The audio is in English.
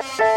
Bye.